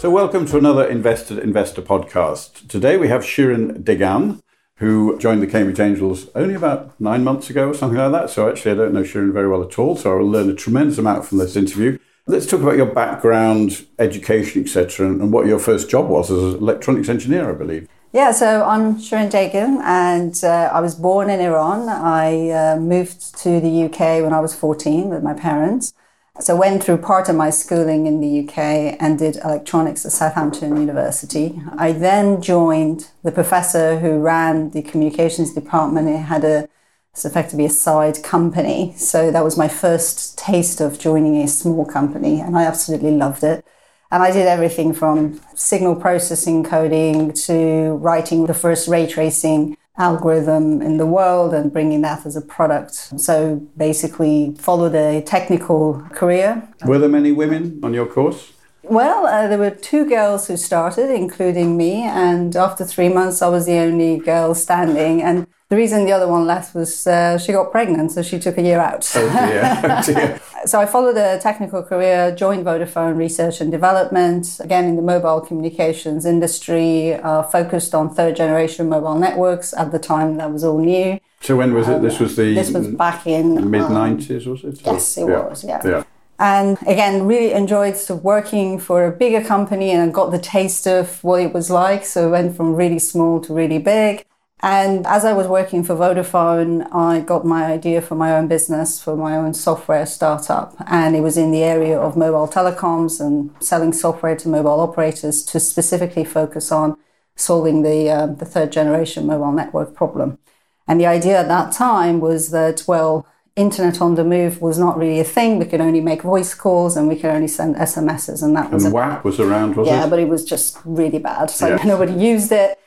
So, welcome to another Invested Investor podcast. Today we have Shirin Dehghan, who joined the Cambridge Angels only about nine months ago or something like that. So, actually, I don't know Shirin very well at all. So, I will learn a tremendous amount from this interview. Let's talk about your background, education, etc., and what your first job was as an electronics engineer, I believe. Yeah, so I'm Shirin Dehghan, and uh, I was born in Iran. I uh, moved to the UK when I was 14 with my parents. So went through part of my schooling in the UK and did electronics at Southampton University. I then joined the professor who ran the communications department. It had a it's effectively a side company. So that was my first taste of joining a small company, and I absolutely loved it. And I did everything from signal processing coding to writing the first ray tracing algorithm in the world and bringing that as a product. So basically, followed a technical career. Were there many women on your course? Well, uh, there were two girls who started, including me, and after three months, I was the only girl standing. And the reason the other one left was uh, she got pregnant, so she took a year out. Oh dear. Oh dear. So I followed a technical career, joined Vodafone Research and Development, again in the mobile communications industry, uh, focused on third generation mobile networks. At the time, that was all new. So when was it? This was the This was back in mid um, nineties, was it? Yes, it Yeah. was. Yeah. Yeah. And again, really enjoyed sort of working for a bigger company and got the taste of what it was like. So went from really small to really big. And as I was working for Vodafone, I got my idea for my own business, for my own software startup. And it was in the area of mobile telecoms and selling software to mobile operators to specifically focus on solving the, uh, the third generation mobile network problem. And the idea at that time was that, well, internet on the move was not really a thing. We could only make voice calls and we could only send SMSs, and that was And WAP was around, was yeah, it? but it was just really bad. So Yeah. nobody used it.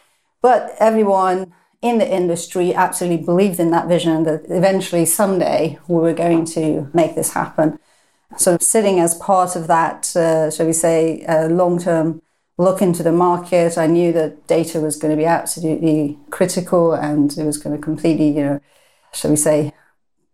But everyone in the industry absolutely believed in that vision that eventually someday we were going to make this happen. So sitting as part of that, uh, shall we say, uh, long-term look into the market, I knew that data was going to be absolutely critical and it was going to completely, you know, shall we say,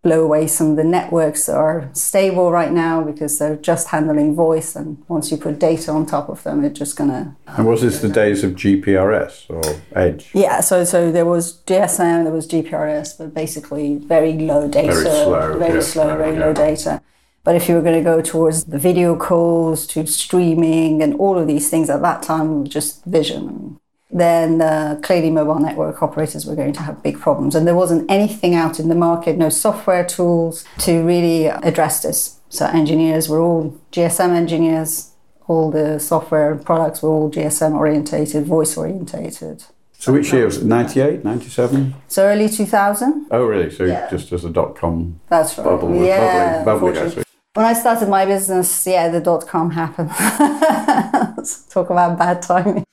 blow away some of the networks that are stable right now because they're just handling voice and once you put data on top of them it's just gonna And was this the days of GPRS or Edge? yeah so so there was gsm there was gprs but basically very low data Very slow, very yeah, slow slow, very yeah. low data but if you were going to go towards the video calls to streaming and all of these things at that time just vision then uh, clearly mobile network operators were going to have big problems. And there wasn't anything out in the market, no software tools to really address this. So engineers were all GSM engineers, all the software products were all GSM orientated, voice orientated. So which year was it? 98, 97? So early 2000, Oh, really? So Yeah. just as a dot com that's right. bubble was yeah, bubbling, bubbling, When I started my business, yeah, the dot com happened. Talk about bad timing.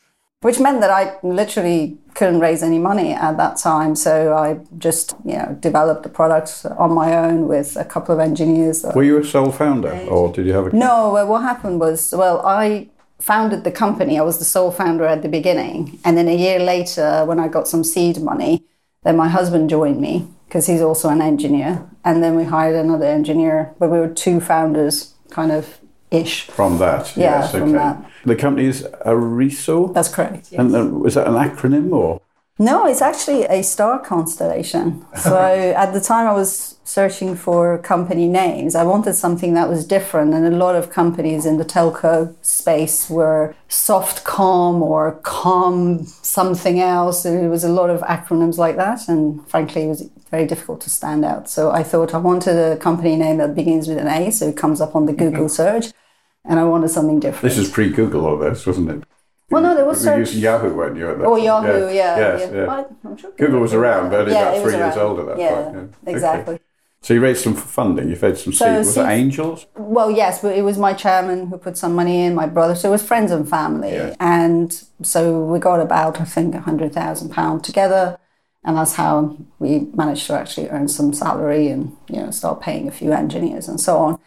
Which meant that I literally couldn't raise any money at that time. So I just, you know, developed the product on my own with a couple of engineers. Were you a sole founder or did you have a... No, well, what happened was, well, I founded the company. I was the sole founder at the beginning. And then a year later, when I got some seed money, then my husband joined me because he's also an engineer. And then we hired another engineer, but we were two founders, kind of ish. From that, Yeah, yes, from okay. that. The company is Arieso? That's correct. And uh, was that an acronym or? No, it's actually a star constellation. So at the time I was searching for company names, I wanted something that was different. And a lot of companies in the telco space were Softcom or Com something else. And it was a lot of acronyms like that. And frankly, it was very difficult to stand out. So I thought I wanted a company name that begins with an A, so it comes up on the mm-hmm. Google search. And I wanted something different. This is pre Google, all this, wasn't it? Well, no, there was You search. using Yahoo, weren't you? At that Oh? Yahoo, yeah. Yes, yeah. yeah. Well, I'm sure Google was around, but only Yeah, about three years old at that yeah, point. Yeah. Okay. exactly. So you raised some funding. You've had some So seed. Was it angels? Well, yes, but it was my chairman who put some money in, my brother, so it was friends and family. Yeah. And so we got about, I think, a £100,000 together. And that's how we managed to actually earn some salary and, you know, start paying a few engineers and so on.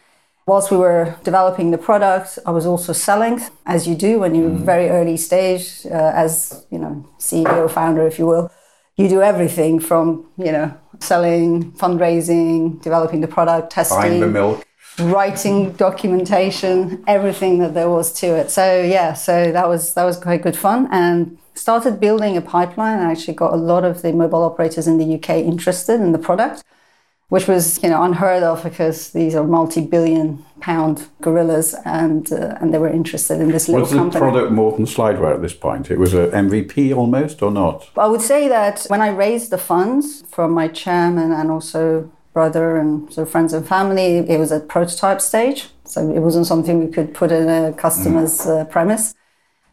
Whilst we were developing the product, I was also selling, as you do when you're very early stage, uh, as, you know, CEO, founder, if you will. You do everything from, you know, selling, fundraising, developing the product, testing. Buying the milk. writing documentation, everything that there was to it. So yeah, so that was that was quite good fun and started building a pipeline. I actually got a lot of the mobile operators in the UK interested in the product, which was you know unheard of because these are multi-billion pound gorillas and uh, and they were interested in this little Was the product more than slideware at this point? It was an MVP almost, or not? I would say that when I raised the funds from my chairman and also brother and so friends and family, it was at prototype stage. So it wasn't something we could put in a customer's uh, premise.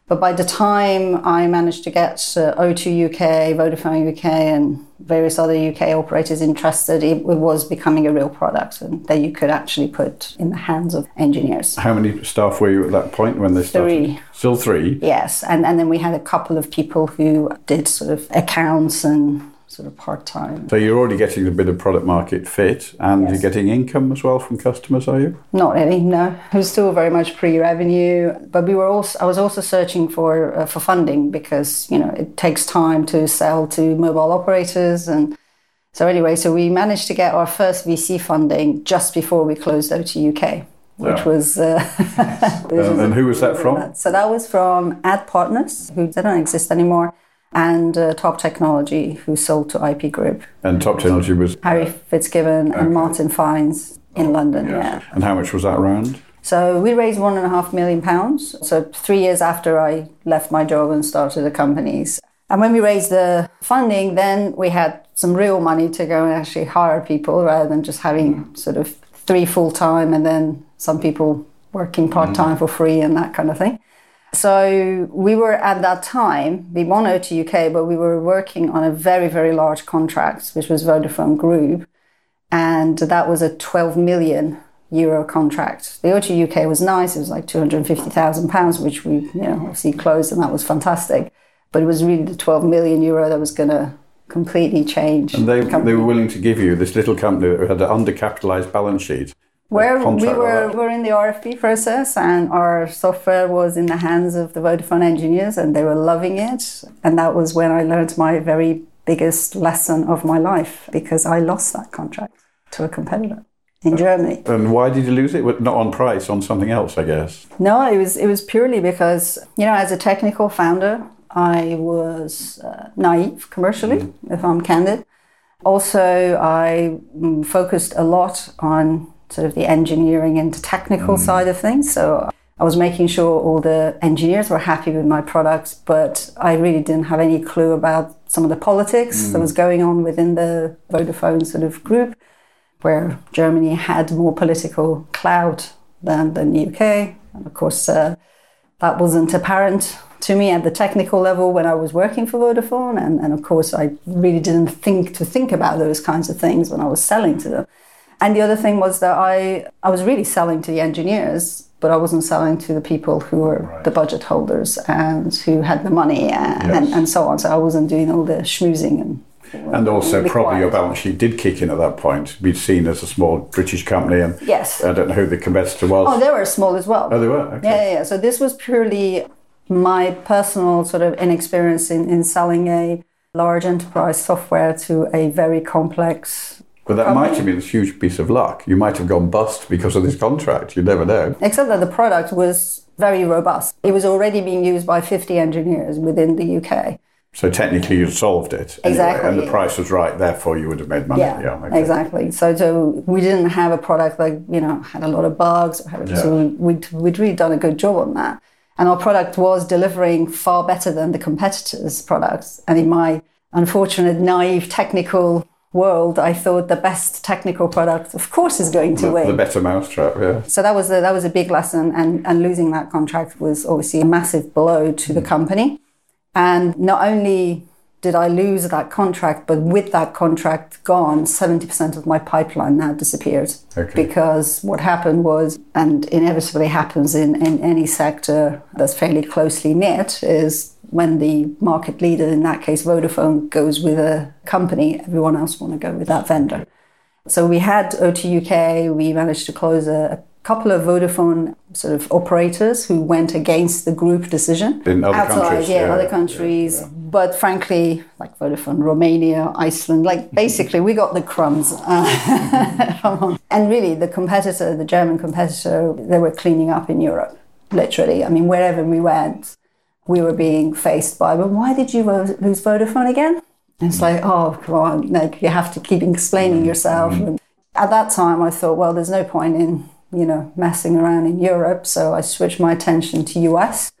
But by the time I managed to get uh, O2 UK, Vodafone UK, and various other UK operators interested, it, it was becoming a real product and that you could actually put in the hands of engineers. How many staff were you at that point when they started? Three. Still three. Yes, and, and then we had a couple of people who did sort of accounts and sort of part time. So you're already getting a bit of product market fit, and Yes. you're getting income as well from customers, are you? Not really, no. It was still very much pre-revenue, but we were also. I was also searching for uh, for funding because you know it takes time to sell to mobile operators, and so anyway, so we managed to get our first VC funding just before we closed O2 UK, which was. Uh, was and who was that from? So that was from Ad Partners, who they don't exist anymore, and uh, Top Technology, who sold to IP Group. And Top Technology was. Uh, Harry Fitzgibbon and Martin Fines in oh, London. Yes. Yeah. And how much was that round? So we raised one and a half million pounds. So three years after I left my job and started the companies. And when we raised the funding, then we had some real money to go and actually hire people rather than just having mm. sort of three full time and then some people working part time mm. for free and that kind of thing. So we were at that time, we won O2 UK, but we were working on a very, very large contract, which was Vodafone Group. And that was a 12 million euro contract. The O2 UK was nice. It was like 250,000 pounds, which we, you know, obviously closed and that was fantastic. But it was really the 12 million euro that was going to completely change. And they, the they were willing to give you this little company that had an undercapitalized balance sheet. Where we were, were in the RFP process, and our software was in the hands of the Vodafone engineers, and they were loving it. And that was when I learned my very biggest lesson of my life because I lost that contract to a competitor in Germany. And why did you lose it? Not on price, on something else, I guess. No, it was it was purely because you know, as a technical founder, I was uh, naive commercially, if I'm candid. Also, I mm, focused a lot on sort of the engineering and technical side of things. So I was making sure all the engineers were happy with my products, but I really didn't have any clue about some of the politics that was going on within the Vodafone sort of group, where Germany had more political clout than, than the UK. And of course, uh, that wasn't apparent to me at the technical level when I was working for Vodafone. And, and of course, I really didn't think to think about those kinds of things when I was selling to them. And the other thing was that I, I was really selling to the engineers, but I wasn't selling to the people who were the budget holders and who had the money and, and, and so on. So I wasn't doing all the schmoozing and And also, probably your balance sheet did kick in at that point. We'd seen as a small British company, and Yes. I don't know who the competitor was. Oh, they were small as well. Oh, they were? Okay. Yeah, yeah, yeah. So this was purely my personal sort of inexperience in, in selling a large enterprise software to a very complex. But that might have been a huge piece of luck. You might have gone bust because of this contract. You never know. Except that the product was very robust. It was already being used by 50 engineers within the UK. So technically, you solved it. anyway, Exactly. and the price was right. Therefore, you would have made money. Yeah, okay. exactly. So, so we didn't have a product that, you know had a lot of bugs. Or had, So we'd we'd really done a good job on that, and our product was delivering far better than the competitors' products. And in my unfortunate, naive technical world, I thought the best technical product, of course, is going to The, win. the better mousetrap, yeah. So that was a, that was a big lesson, and and losing that contract was obviously a massive blow to the hmm. company. And not only did I lose that contract, but with that contract gone, seventy percent of my pipeline now disappeared. Okay. Because what happened was, and inevitably happens in, in any sector that's fairly closely knit, is when the market leader, in that case Vodafone, goes with a company, everyone else want to go with that vendor. So we had O2 UK, we managed to close a couple of Vodafone sort of operators who went against the group decision. In other countries, yeah, yeah, other yeah, countries. But frankly, like Vodafone Romania, Iceland, like basically we got the crumbs. Uh, And really, the competitor, the German competitor, they were cleaning up in Europe, literally. I mean, wherever we went, we were being faced by, well, why did you lose Vodafone again? And it's like, oh, come on, like you have to keep explaining yourself. And at that time, I thought, well, there's no point in, you know, messing around in Europe. So I switched my attention to US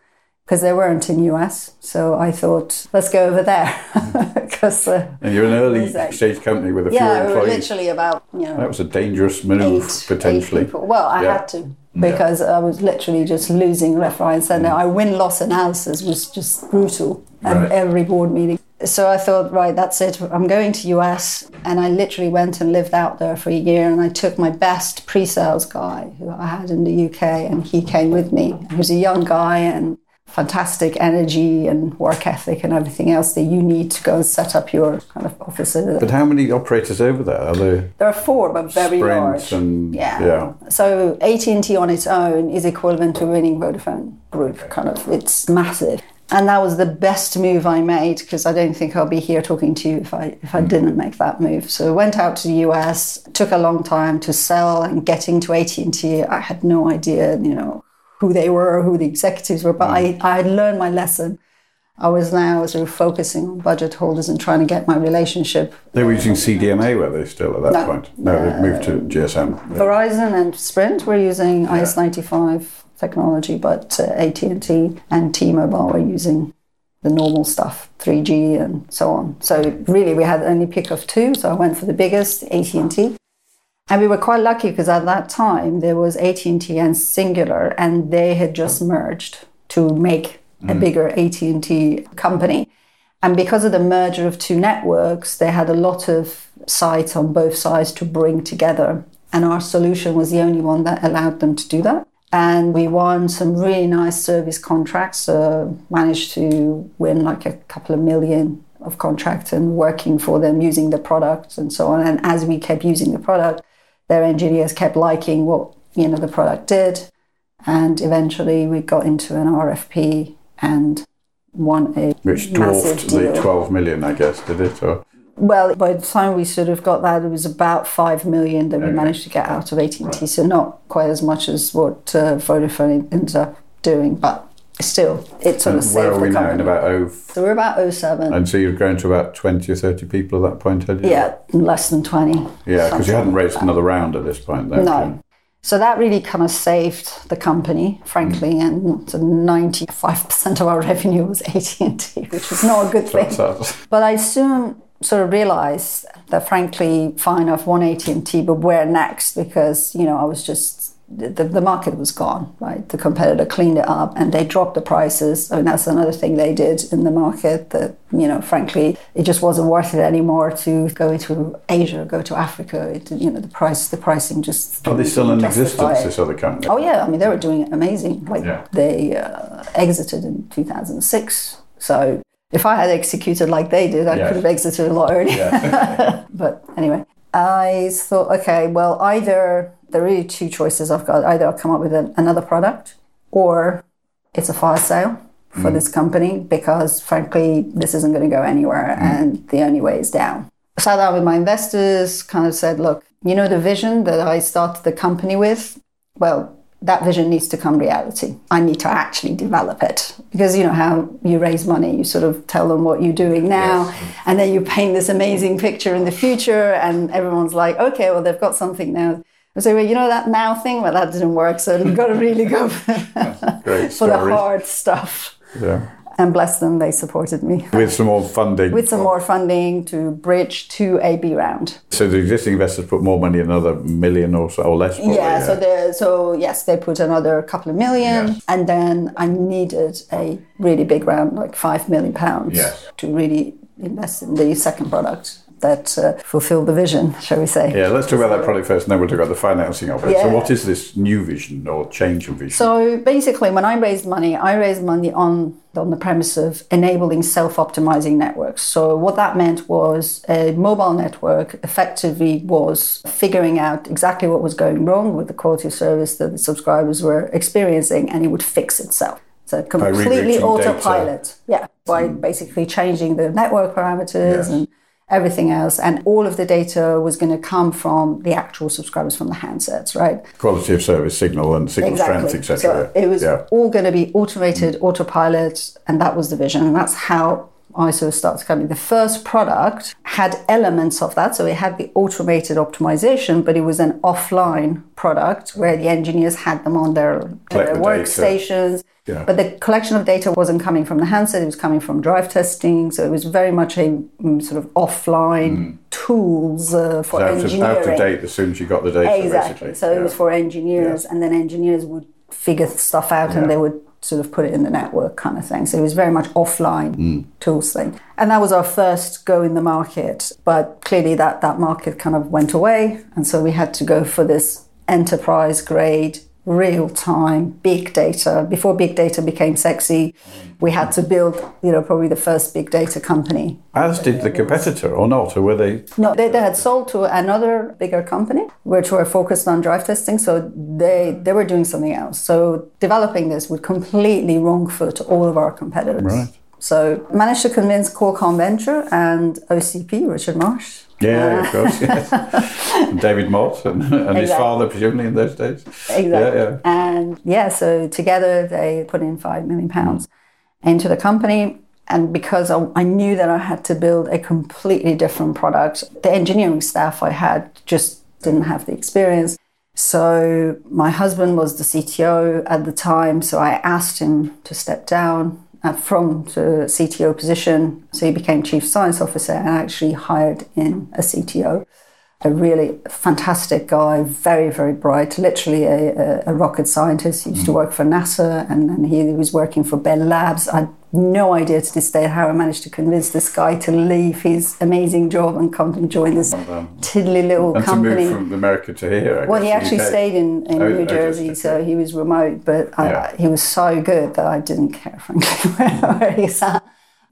because they weren't in US. So I thought, let's go over there. Because uh, And you're an early stage company with a few yeah, employees. literally about you know That was a dangerous move, eight, potentially. eight. Well, I Yeah. had to because I was literally just losing left, right, and centre. I win loss analysis was just brutal at Right. every board meeting. So I thought, right, that's it. I'm going to US, and I literally went and lived out there for a year. And I took my best pre-sales guy who I had in the UK, and he came with me. He was a young guy and fantastic energy and work ethic and everything else that you need to go and set up your kind of office. But how many operators over there? Are there There are four, but very large. and yeah. yeah. So AT&T on its own is equivalent to winning Vodafone Group. Kind of, it's massive. And that was the best move I made because I don't think I'll be here talking to you if I if I hmm. didn't make that move. So I went out to the US. Took a long time to sell and getting to AT&T. I had no idea, you know, who they were, or who the executives were, but I, hmm. I had learned my lesson. I was now sort of focusing on budget holders and trying to get my relationship They were using uh, CDMA, were they still at that No. point? No, they've moved to GSM. Yeah. Verizon and Sprint were using IS95 technology, but uh, AT&T and T-Mobile were using the normal stuff, 3G and so on. So really, we had only pick of two. So I went for the biggest, AT&T, and we were quite lucky because at that time there was AT&T and Cingular, and they had just merged to make a bigger AT&T company. And because of the merger of two networks, they had a lot of sites on both sides to bring together. And our solution was the only one that allowed them to do that. And we won some really nice service contracts, uh, managed to win like a couple of million of contracts and working for them using the product and so on. And as we kept using the product, their engineers kept liking what you know the product did. And eventually we got into an RFP and won a Which dwarfed deal. the 12 million, I guess, did it? Or Well, by the time we sort of got that, it was about five million that we managed to get out of AT&T. So not quite as much as what uh, Vodafone ended up doing, but still, it sort of saved where are we the now? In company. about oh, so we're about 07. and so you've grown to about 20 or 30 people at that point, had you? yeah, less than 20. Yeah, because you hadn't raised another round at this point, then. No. So that really kind of saved the company, frankly, Mm. and so 95% of our revenue was AT&T, which was not a good thing. But I soon sort of realized that, frankly, fine, I've won AT&T, but where next? Because you know I was just the, the market was gone, right? The competitor cleaned it up and they dropped the prices. I mean, that's another thing they did in the market that you know, frankly, it just wasn't worth it anymore to go into Asia, go to Africa. It, you know, the price, the pricing just are they still in existence, it. this other company? Oh yeah, I mean they were doing amazing. Like Yeah. they uh, exited in 2006. So if I had executed like they did, I Yeah. could have exited a lot earlier. but anyway, I thought, okay, well, either there are really two choices I've got. Either I'll come up with an, another product, or it's a fire sale for mm. this company because, frankly, this isn't going to go anywhere, mm. and the only way is down. Sat down with my investors, kind of said, look, you know the vision that I started the company with? Well, that vision needs to come reality. I need to actually develop it. Because you know how you raise money, you sort of tell them what you're doing now, and then you paint this amazing picture in the future, and everyone's like, okay, well, they've got something now. I say, well, you know that now thing? Well, that didn't work, so you've got to really go for, for the hard stuff. Yeah. And bless them, they supported me With some more funding. with some more funding to bridge to a B round. So the existing investors put more money, another million or so, or less. Probably, yeah, so the so yes, they put another couple of million, Yes. and then I needed a really big round, like five million pounds, Yes. to really invest in the second product that uh, fulfilled the vision, shall we say? Yeah, let's talk about that product first, and then we'll talk about the financing of it. So, what is this new vision or change of vision? So basically, when I raised money, I raised money on on the premise of enabling self-optimizing networks. So what that meant was a mobile network effectively was figuring out exactly what was going wrong with the quality of service that the subscribers were experiencing, and it would fix itself. So completely rerouting data. autopilot. Yeah, by basically changing the network parameters Yes. and everything else. And all of the data was going to come from the actual subscribers from the handsets, right? Quality of service, signal and signal strength, etc. So it was Yeah. all going to be automated, autopilot, and that was the vision. And that's how ISO starts coming. The first product had elements of that. So it had the automated optimization, but it was an offline product where the engineers had them on their, their the workstations. Yeah. But the collection of data wasn't coming from the handset, it was coming from drive testing. So it was very much a mm, sort of offline tools uh, for of, engineering. out of date as soon as you got the data, Exactly. basically. So it was for engineers, and then engineers would figure stuff out and they would sort of put it in the network kind of thing. So it was very much offline Mm. tools thing. And that was our first go in the market. But clearly that, that market kind of went away. And so we had to go for this enterprise grade, real time, big data. Before big data became sexy, we had to build, you know, probably the first big data company As did the competitor, or not? Or were they? no, they, they had sold to another bigger company, which were focused on drive testing. So they they were doing something else. So developing this would completely wrong foot all of our competitors. Right. So managed to convince Qualcomm Venture and OCP, Richard Marsh. Yeah, of course. Yes. David Mott and, and his father, presumably in those days. Exactly. Yeah, yeah. And yeah, so together they put in five million pounds into the company. And because I, I knew that I had to build a completely different product, the engineering staff I had just didn't have the experience. So my husband was the CTO at the time, so I asked him to step down Uh, from the CTO position. So he became chief science officer and actually hired in a CTO a really fantastic guy, very, very bright, literally a, a, a rocket scientist. He used to mm. work for NASA and, and he was working for Bell Labs. I had no idea to this day how I managed to convince this guy to leave his amazing job and come and join this um, tiddly little And company. to move from America to here. I Well, he actually UK. stayed in, in Oh, New oh, Jersey, so he was remote, but I, Yeah. he was so good that I didn't care, frankly, where, where he sat.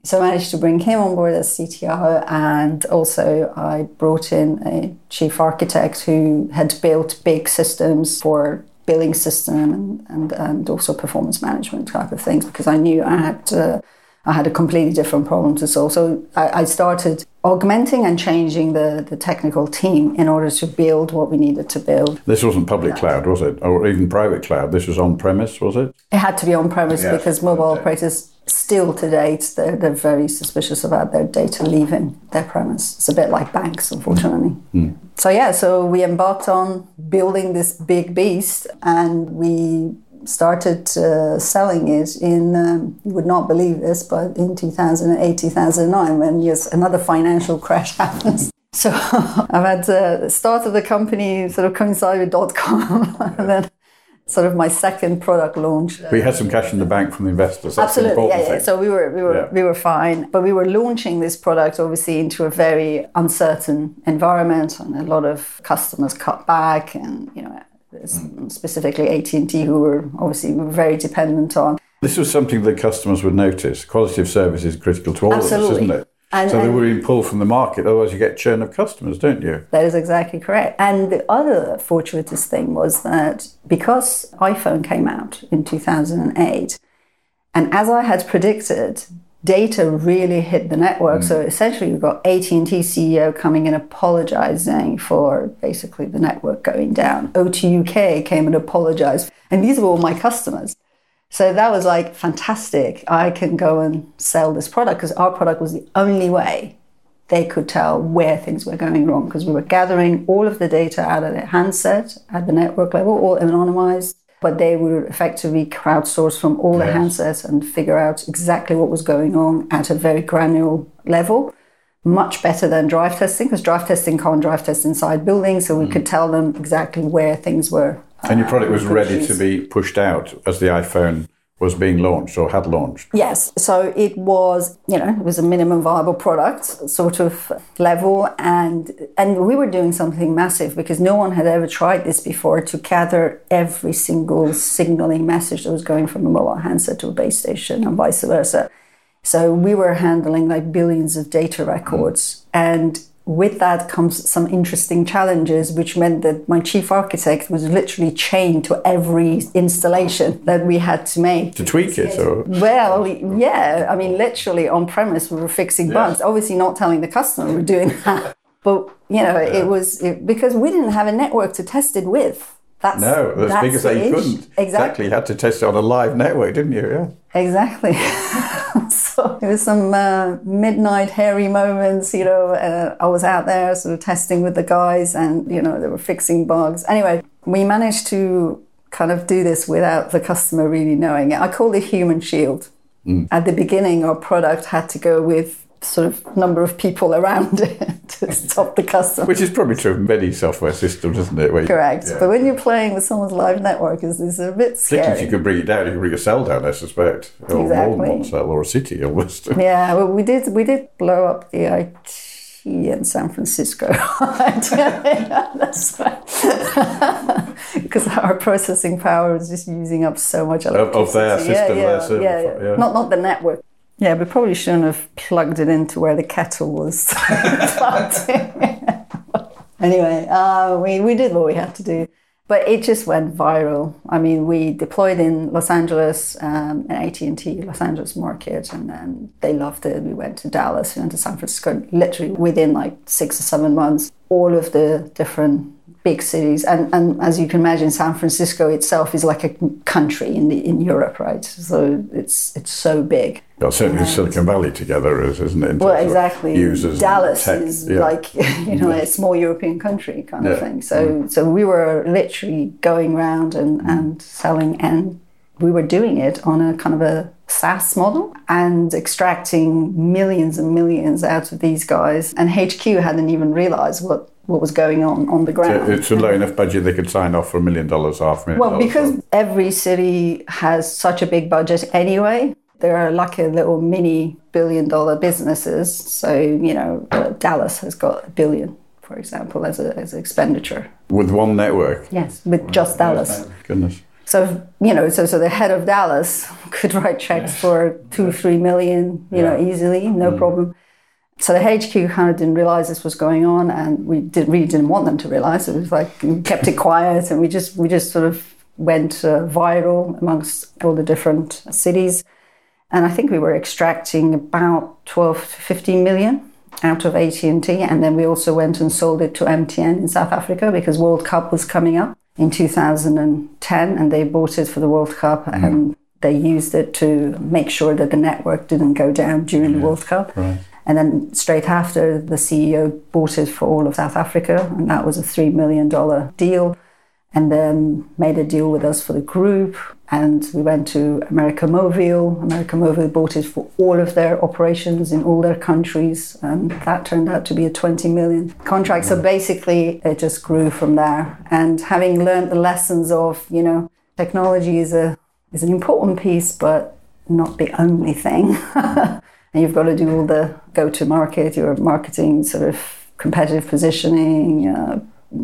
So I managed to bring him on board as CTO, and also I brought in a chief architect who had built big systems for billing system and, and, and also performance management type of things because I knew I had uh, I had a completely different problem to solve. So I, I started augmenting and changing the, the technical team in order to build what we needed to build. This wasn't public cloud, was it? Or even private cloud. This was on premise, was it? It had to be on premise Yes, because mobile okay. operators still to date they're, they're very suspicious about their data leaving their premise. It's a bit like banks, unfortunately. Mm. Mm. So yeah, so we embarked on building this big beast, and we started uh, selling it in. Um, you would not believe this, but in 2008, 2009, when yes, another financial crash happens. So I've had uh, the start of the company sort of coincide with dot com, and then sort of my second product launch. We had some cash in the bank from the investors. That's Absolutely, yeah, yeah. thing. So we were we were Yeah. we were fine, but we were launching this product obviously into a very uncertain environment, and a lot of customers cut back, and you know. Specifically AT and T, who were obviously very dependent on. This was something that customers would notice. Quality of service is critical to all Absolutely. of us, isn't it? And- so they were being pulled from the market. Otherwise, you get churn of customers, don't you? That is exactly correct. And the other fortuitous thing was that because iPhone came out in 2008, and as I had predicted, data really hit the network. Mm. So essentially, we've got AT&T CEO coming in apologizing for basically the network going down. O2 UK came and apologized, and these were all my customers. So that was like fantastic. I can go and sell this product because our product was the only way they could tell where things were going wrong because we were gathering all of the data out of the handset at the network level, all anonymized. But they would effectively crowdsource from all the Yes. handsets and figure out exactly what was going on at a very granular level. Much better than drive testing because drive testing can't drive test inside buildings, so we mm. could tell them exactly where things were. And your uh, product was ready to be pushed out as the iPhone was being launched or had launched. Yes, so it was, you know, it was a minimum viable product sort of level, and and we were doing something massive because no one had ever tried this before to gather every single signaling message that was going from a mobile handset to a base station and vice versa. So we were handling like billions of data records, and with that comes some interesting challenges, which meant that my chief architect was literally chained to every installation that we had to make. To tweak it, or Well, yeah, I mean, literally on premise, we were fixing bugs. Obviously, not telling the customer we're doing that, but you know, it was it, because we didn't have a network to test it with. That's no, as that's big as the they couldn't. Exactly. You had to test it on a live network, didn't you? Yeah. Exactly. so it was some uh, midnight hairy moments, you know. Uh, I was out there sort of testing with the guys and, you know, they were fixing bugs. Anyway, we managed to kind of do this without the customer really knowing it. I call it human shield. At the beginning, our product had to go with sort of number of people around it to stop the customer. Which is probably true of many software systems, isn't it? You- Correct. Yeah. But when you're playing with someone's live network, it's, it's a bit Particularly if you can bring it down, you can bring a cell down, I suspect. Or more than one cell, or a city almost. Yeah, well, we did we did blow up the IT in San Francisco. That's. Because our processing power was just using up so much electricity. of electricity. their system, yeah, yeah, farm, yeah. yeah. Not not the network. Yeah, we probably shouldn't have plugged it into where the kettle was anyway, uh, we, we did what we had to do. But it just went viral. I mean, we deployed in Los Angeles, um, at AT&T Los Angeles market, and then they loved it. We went to Dallas, we went to San Francisco, literally within like six or seven months, all of the different big cities. And, and as you can imagine, San Francisco itself is like a country in, the, in Europe, right? So it's, it's so big. Well, certainly Silicon Valley together is, isn't it? Well, exactly. Users, Dallas is yeah. like you know a small European country kind of Yeah. Mm. thing. So so we were literally going around and and selling, and we were doing it on a kind of a SaaS model and extracting millions and millions out of these guys. And HQ hadn't even realized what what was going on on the ground. It's a low enough budget they could sign off for a million dollars, half a million Well, because every city has such a big budget anyway, there are like a little mini billion dollar businesses. So, you know, uh, Dallas has got a billion, for example, as, a, as an expenditure. with one network. Yes, with just Dallas. Goodness. So, you know, so, so the head of Dallas could write checks for two, three million, you know, easily, no problem. So the HQ kind of didn't realize this was going on, and we did, really didn't want them to realize. It was like we kept it quiet, and we just we just sort of went uh, viral amongst all the different cities. And I think we were extracting about 12 to 15 million out of AT&T, and then we also went and sold it to MTN in South Africa because World Cup was coming up in 2010, and they bought it for the World Cup, and they used it to make sure that the network didn't go down during the World Cup. Right. And then straight after, the CEO bought it for all of South Africa, and that was a $3 million deal. And then made a deal with us for the group. And we went to America Mobile. America Mobile bought it for all of their operations in all their countries. And that turned out to be a 20 million contract. So basically, it just grew from there. And having learned the lessons of, you know, technology is, a, is an important piece, but not the only thing. and you've got to do all the go to market, your marketing sort of competitive positioning, uh,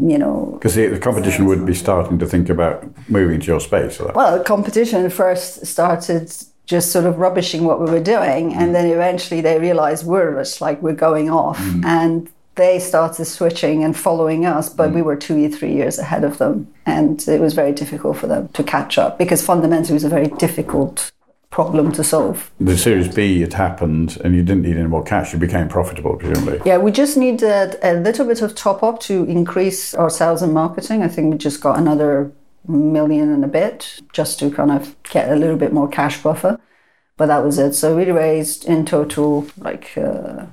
you know. Because the, the competition would be starting to think about moving to your space. That- Well, the competition first started just sort of rubbishing what we were doing, and then eventually they realized we're just like we're going off, and they started switching and following us, but we were two or three years ahead of them, and it was very difficult for them to catch up because fundamentally it was a very difficult problem to solve. the Series B had happened and you didn't need any more cash. You became profitable, presumably. Yeah, we just needed a little bit of top up to increase our sales and marketing. I think we just got another million and a bit just to kind of get a little bit more cash buffer. But that was it. So we raised in total like uh,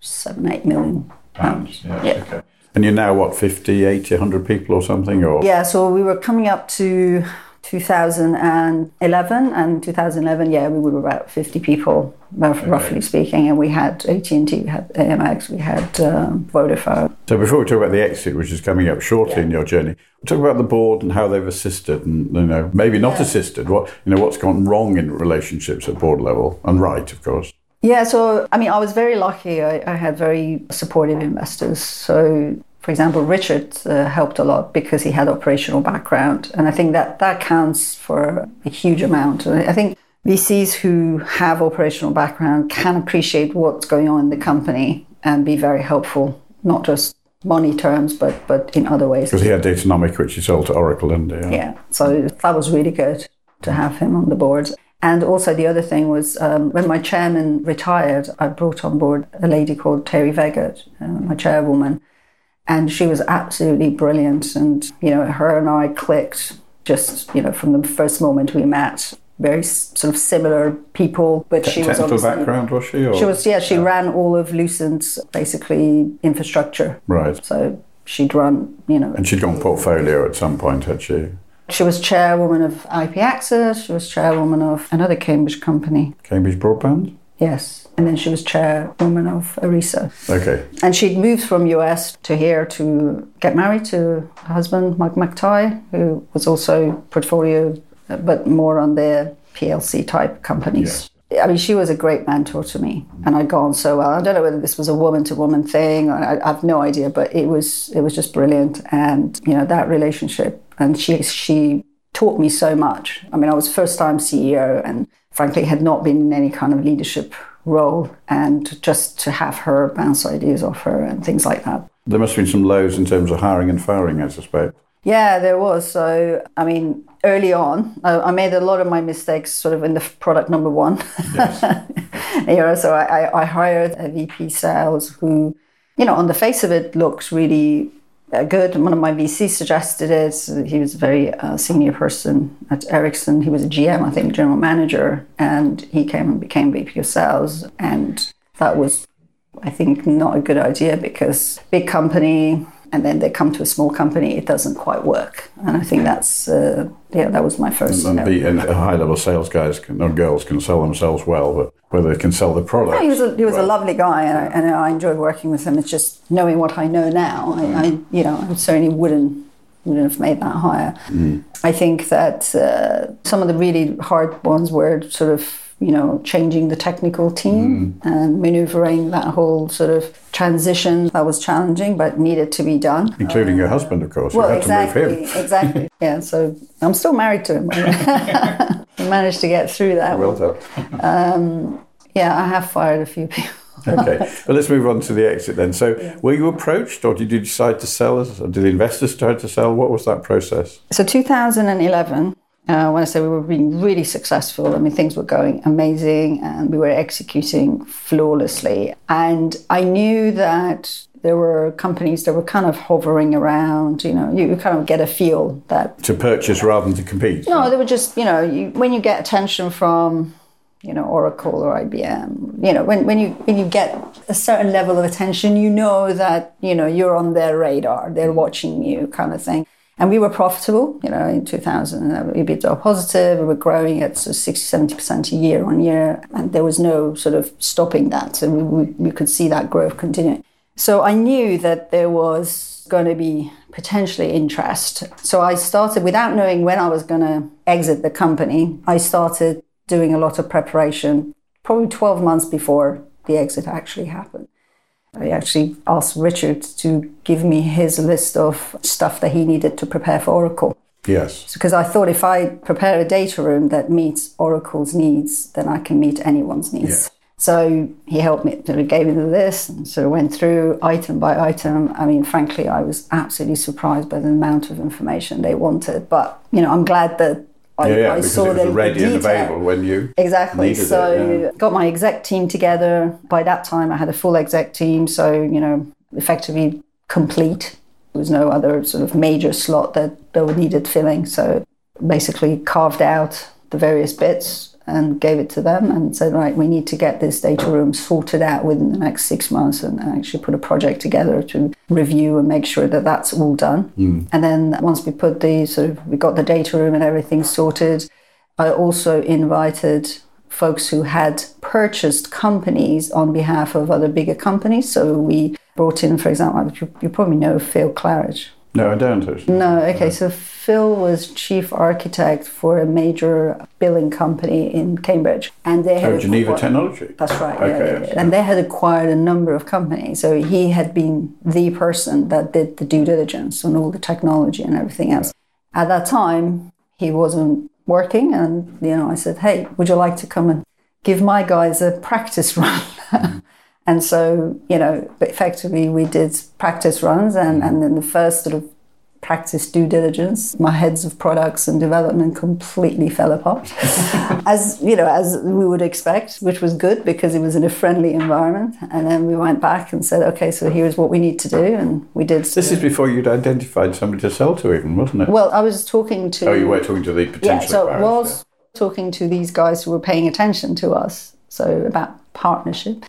seven, eight million pounds. Yeah. Okay. And you're now, what, 50, 80, 100 people or something? Or Yeah, so we were coming up to 2011, and 2011, yeah, we were about 50 people, rough- roughly speaking, and we had AT&T, we had AMX, we had um, Vodafone. So before we talk about the exit, which is coming up shortly in your journey, we'll talk about the board and how they've assisted and, you know, maybe not assisted. What, you know, what's gone wrong in relationships at board level and right, of course. Yeah, so I mean, I was very lucky. I, I had very supportive investors. So, for example, Richard uh, helped a lot because he had operational background, and I think that that counts for a huge amount. And I think VCs who have operational background can appreciate what's going on in the company and be very helpful not just money terms, but but in other ways. Because he had Datanomic, which he sold to Oracle, didn't he? Yeah. Yeah, so that was really good to have him on the board. And also the other thing was um, when my chairman retired, I brought on board a lady called Terry Veggett, uh, my chairwoman, and she was absolutely brilliant. And you know, her and I clicked just you know from the first moment we met. Very sort of similar people, but she was Technical obviously background, was she? Or? she was yeah she ran all of Lucent's basically infrastructure. Right. So she'd run you know And she'd gone portfolio at some point, had she? she was chairwoman of IP Access. She was chairwoman of another Cambridge company. Cambridge Broadband? Yes. And then she was chairwoman of Arieso. Okay. And she'd moved from US to here to get married to her husband, Mike McTighe, who was also portfolio, but more on the PLC type companies. I mean, she was a great mentor to me, and I got on so well. I don't know whether this was a woman to woman thing, or I, I have no idea, but it was it was just brilliant. And you know that relationship, and she she taught me so much. I mean, I was first time CEO, and frankly, had not been in any kind of leadership role, and just to have her bounce ideas off her and things like that. There must have been some lows in terms of hiring and firing, I suspect. Yeah, there was. So, I mean, early on, I, made a lot of my mistakes sort of in the product number one. Yes. you know, so I, I- hired a VP sales who, you know, on the face of it looks really good. One of my VCs suggested it. He was a very uh, senior person at Ericsson. He was a GM, I think, general manager, and he came and became VP of sales. And that was I think not a good idea because big company and then they come to a small company, it doesn't quite work. And I think that's uh, yeah, that was my first. And, and high level sales guys can, or girls can sell themselves well, but whether they can sell the product. he was a, he was a lovely guy, and, I, and I enjoyed working with him. It's just knowing what I know now. I, I you know, I certainly wouldn't wouldn't have made that higher. I think that uh, some of the really hard ones were sort of you know changing the technical team mm. and maneuvering that whole sort of transition that was challenging but needed to be done. Including your um, husband, of course. Well, you had to move exactly, him. exactly. Yeah, so I'm still married to him. we managed to get through that. Well done. Um, yeah, I have fired a few people. Okay, well, let's move on to the exit then. So, were you approached, or did you decide to sell? Or did the investors try to sell? What was that process? So 2011, uh, when I say we were being really successful, I mean things were going amazing and we were executing flawlessly. And I knew that there were companies that were kind of hovering around. You know, you, kind of get a feel that To purchase rather than to compete? no, they were just you know you, when you get attention from you know Oracle or IBM, you know when, when you when you get a certain level of attention, you know that you know you're on their radar, they're watching you, kind of thing. And we were profitable, you know, in 2000, uh, EBITDA positive. We were growing at sort of 60, 70 percent a year on year, and there was no sort of stopping that. So we, we, we could see that growth continuing. So I knew that there was going to be potentially interest. So I started, without knowing when I was going to exit the company, I started doing a lot of preparation, probably 12 months before the exit actually happened. I actually asked Richard to give me his list of stuff that he needed to prepare for Oracle. Yes. Because I thought if I prepare a data room that meets Oracle's needs, then I can meet anyone's needs. Yeah. So he helped me, sort of gave me the list, and sort of went through item by item. I mean, frankly, I was absolutely surprised by the amount of information they wanted. But you know, I'm glad that I, Yeah, yeah, I because saw it was the ready and available when you Exactly. so it. yeah. got my exec team together. By that time, I had a full exec team. So you know, effectively complete. There was no other sort of major slot that that needed filling. So basically carved out the various bits and gave it to them and said, right, we need to get this data room sorted out within the next six months and actually put a project together to review and make sure that that's all done. Hmm. And then once we put the sort of, we got the data room and everything sorted, I also invited folks who had purchased companies on behalf of other bigger companies. So we brought in, for example, you, you probably know Phil Claridge. No, I don't. actually. No, okay. So Phil was chief architect for a major billing company in Cambridge, and they had Oh, Geneva acquired- Technology. That's right. Okay, yeah, yes, yeah. And they had acquired a number of companies. So he had been the person that did the due diligence on all the technology and everything else. At that time, he wasn't working, and you know, I said, "Hey, would you like to come and give my guys a practice run?" Mm-hmm. And so, you know, effectively we did practice runs and, mm-hmm. and then the first sort of practice due diligence, my heads of products and development completely fell apart. as you know, as we would expect, which was good because it was in a friendly environment. And then we went back and said, okay, so here's what we need to do. And we did This is before you'd identified somebody to sell to even, wasn't it? well, I was talking to oh, you were talking to the potential yeah, so acquirers, was talking to these guys who were paying attention to us, so about partnership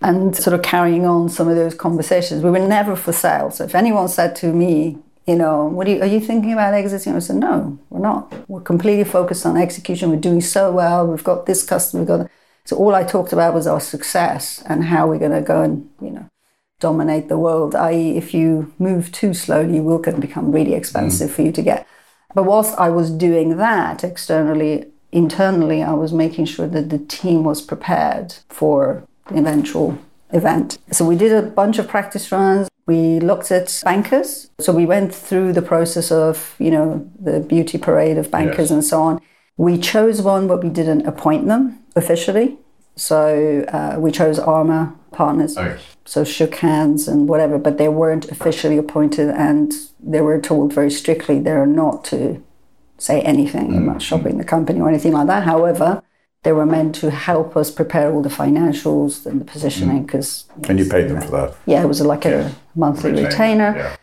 and sort of carrying on some of those conversations. We were never for sale. So if anyone said to me, you know, what are you, are you thinking about exiting? I said, no, we're not. We're completely focused on execution. We're doing so well. We've got this customer. We've got that. so all I talked about was our success and how we're going to go and you know dominate the world. I.e., if you move too slowly, you will can become really expensive mm. for you to get. But whilst I was doing that externally, internally, I was making sure that the team was prepared for eventual event. So we did a bunch of practice runs. We looked at bankers. So we went through the process of, you know, the beauty parade of bankers Yes. and so on. We chose one, but we didn't appoint them officially. So uh, we chose Arma partners. Okay. So shook hands and whatever, but they weren't officially appointed, and they were told very strictly they're not to say anything about shopping the company or anything like that. However, they were meant to help us prepare all the financials and the positioning mm. because And you paid them for that. yeah, it was like a monthly retainer, Yeah.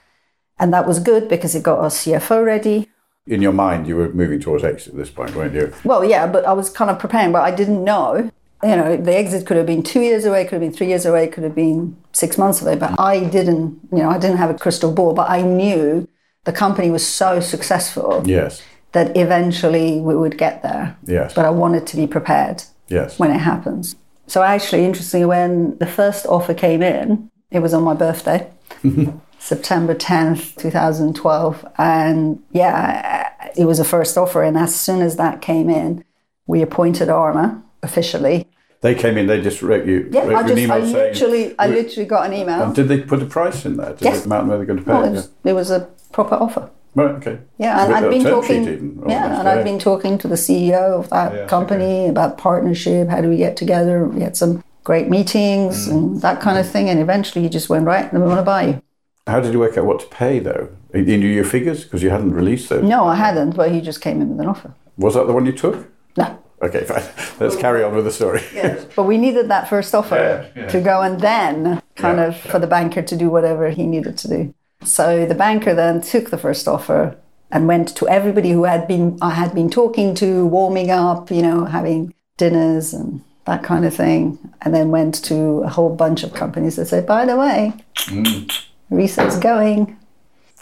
and that was good because it got our CFO ready. In your mind, you were moving towards exit at this point, weren't you? Well, yeah, but I was kind of preparing, but I didn't know. You know, the exit could have been two years away, could have been three years away, could have been six months away. But I didn't, you know, I didn't have a crystal ball, but I knew the company was so successful Yes. That eventually we would get there. Yes. But I wanted to be prepared Yes. when it happens. So actually, interestingly, when the first offer came in, it was on my birthday, September 10th, 2012. And yeah, it was a first offer. And as soon as that came in, we appointed Arma officially. They came in. They just wrote you, Yeah, wrote you I an just, email I saying. literally, I literally got an email. And did they put a price in there? Did Yes. the amount where they're going to pay? Well, it, it? was, it was a proper offer. Right. Okay. Yeah, and I've been talking. even, yeah, and I'd been talking to the CEO of that Yeah, company about partnership. How do we get together? We had some great meetings Mm. and that kind of thing. And eventually, he just went right. Then we want to buy you. How did you work out what to pay though? You knew your figures because you hadn't released those. No, I hadn't, but he just came in with an offer. Was that the one you took? No. Okay, fine. Let's carry on with the story. Yes. But we needed that first offer Yeah, yeah. to go and then kind Yeah, of for the banker to do whatever he needed to do. So the banker then took the first offer and went to everybody who had been I had been talking to, warming up, you know, having dinners and that kind of thing, and then went to a whole bunch of companies that said, by the way, Mm. research going.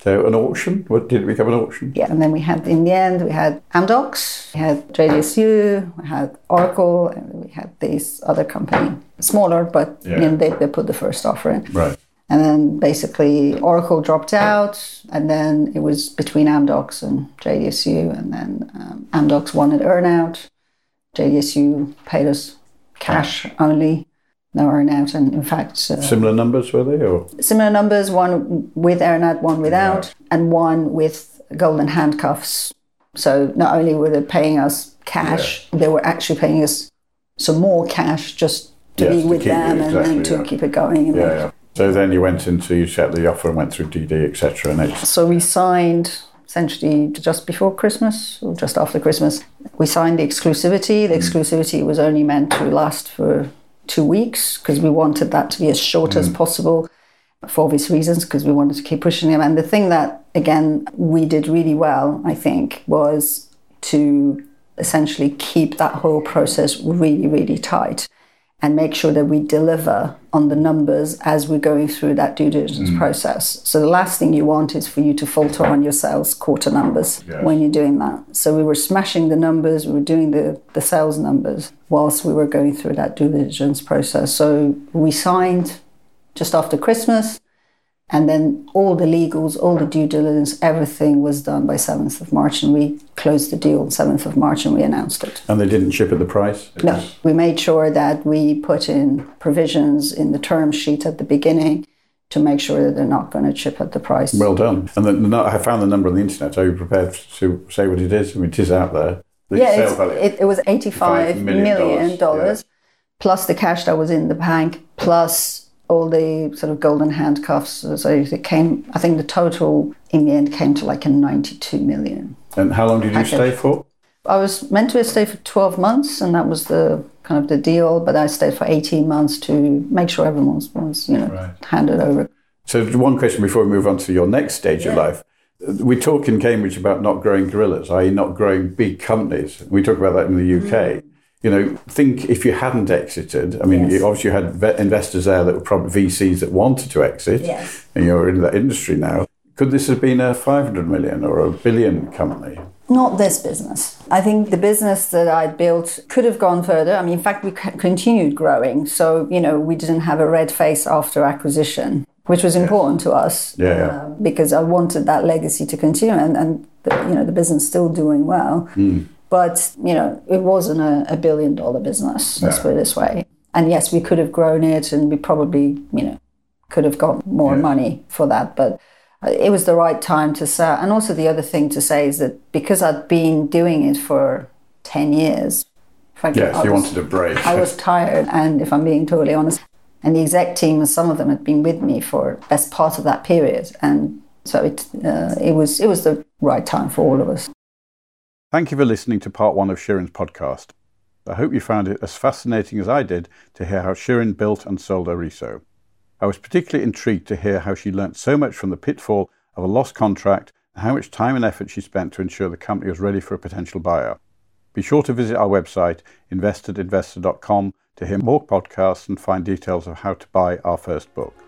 So an auction? What did it become an auction? Yeah, and then we had in the end we had Amdocs, we had JDSU, we had Oracle, and we had this other company, smaller, but Yeah. you know, they, they put the first offer in. Right. And then basically Oracle dropped out, and then it was between Amdocs and JDSU, and then um, Amdocs wanted earnout. JDSU paid us cash only, no earnout, and in fact, uh, Similar numbers were they, or similar numbers one with earnout, one without, and one with golden handcuffs. So not only were they paying us cash, they were actually paying us some more cash just to Yes, be to with you, them and, and exactly, to yeah. keep it going. And yeah, yeah. So then you went into you set the offer and went through DD, etc. And So we signed essentially just before Christmas or just after Christmas. We signed the exclusivity. The mm. exclusivity was only meant to last for two weeks because we wanted that to be as short as mm. possible for obvious reasons because we wanted to keep pushing them. And the thing that, again, we did really well, I think, was to essentially keep that whole process really, really tight and make sure that we deliver on the numbers as we're going through that due diligence mm. process. So the last thing you want is for you to falter on your sales quarter numbers Yes. when you're doing that. So we were smashing the numbers, we were doing the, the sales numbers whilst we were going through that due diligence process. So we signed just after Christmas. And then all the legals, all the due diligence, everything was done by 7th of March. And we closed the deal 7th of March and we announced it. and they didn't chip at the price. No, was- we made sure that we put in provisions in the term sheet at the beginning to make sure that they're not going to chip at the price. Well done. And then no, I found the number on the internet. Are you prepared to say what it is? I mean, it is out there. The yeah, it, it was $85 million million, dollars, dollars plus the cash that was in the bank, plus all the sort of golden handcuffs. So it came, I think the total in the end came to like a 92 million. And how long did you stay for? I was meant to stay for 12 months, and that was the kind of the deal. But I stayed for 18 months to make sure everyone was, was you know, right. handed over. So, one question before we move on to your next stage yeah. of life. We talk in Cambridge about not growing gorillas, i.e., not growing big companies. We talk about that in the UK. Mm-hmm. You know, think if you hadn't exited. I mean, yes. you, obviously you had investors there that were probably VCs that wanted to exit, yes. and you're in that industry now. Could this have been a 500 million or a billion company? Not this business. I think the business that I built could have gone further. I mean, in fact, we continued growing. So, you know, we didn't have a red face after acquisition, which was important to us. Yeah, yeah. Uh, because I wanted that legacy to continue and, and the, you know, the business still doing well. Mm. But, you know, it wasn't a, a billion dollar business, let's yeah. put it this way. And yes, we could have grown it and we probably, you know, could have got more yeah. money for that. But it was the right time to sell. And also, the other thing to say is that because I'd been doing it for 10 years, frankly, yes, I you was, wanted a break. I was tired. And if I'm being totally honest, and the exec team, some of them had been with me for best part of that period. And so it, uh, it, was, it was the right time for all of us. Thank you for listening to part one of Shirin's podcast. I hope you found it as fascinating as I did to hear how Shirin built and sold Arieso. I was particularly intrigued to hear how she learnt so much from the pitfall of a lost contract and how much time and effort she spent to ensure the company was ready for a potential buyer. Be sure to visit our website, investedinvestor.com, to hear more podcasts and find details of how to buy our first book.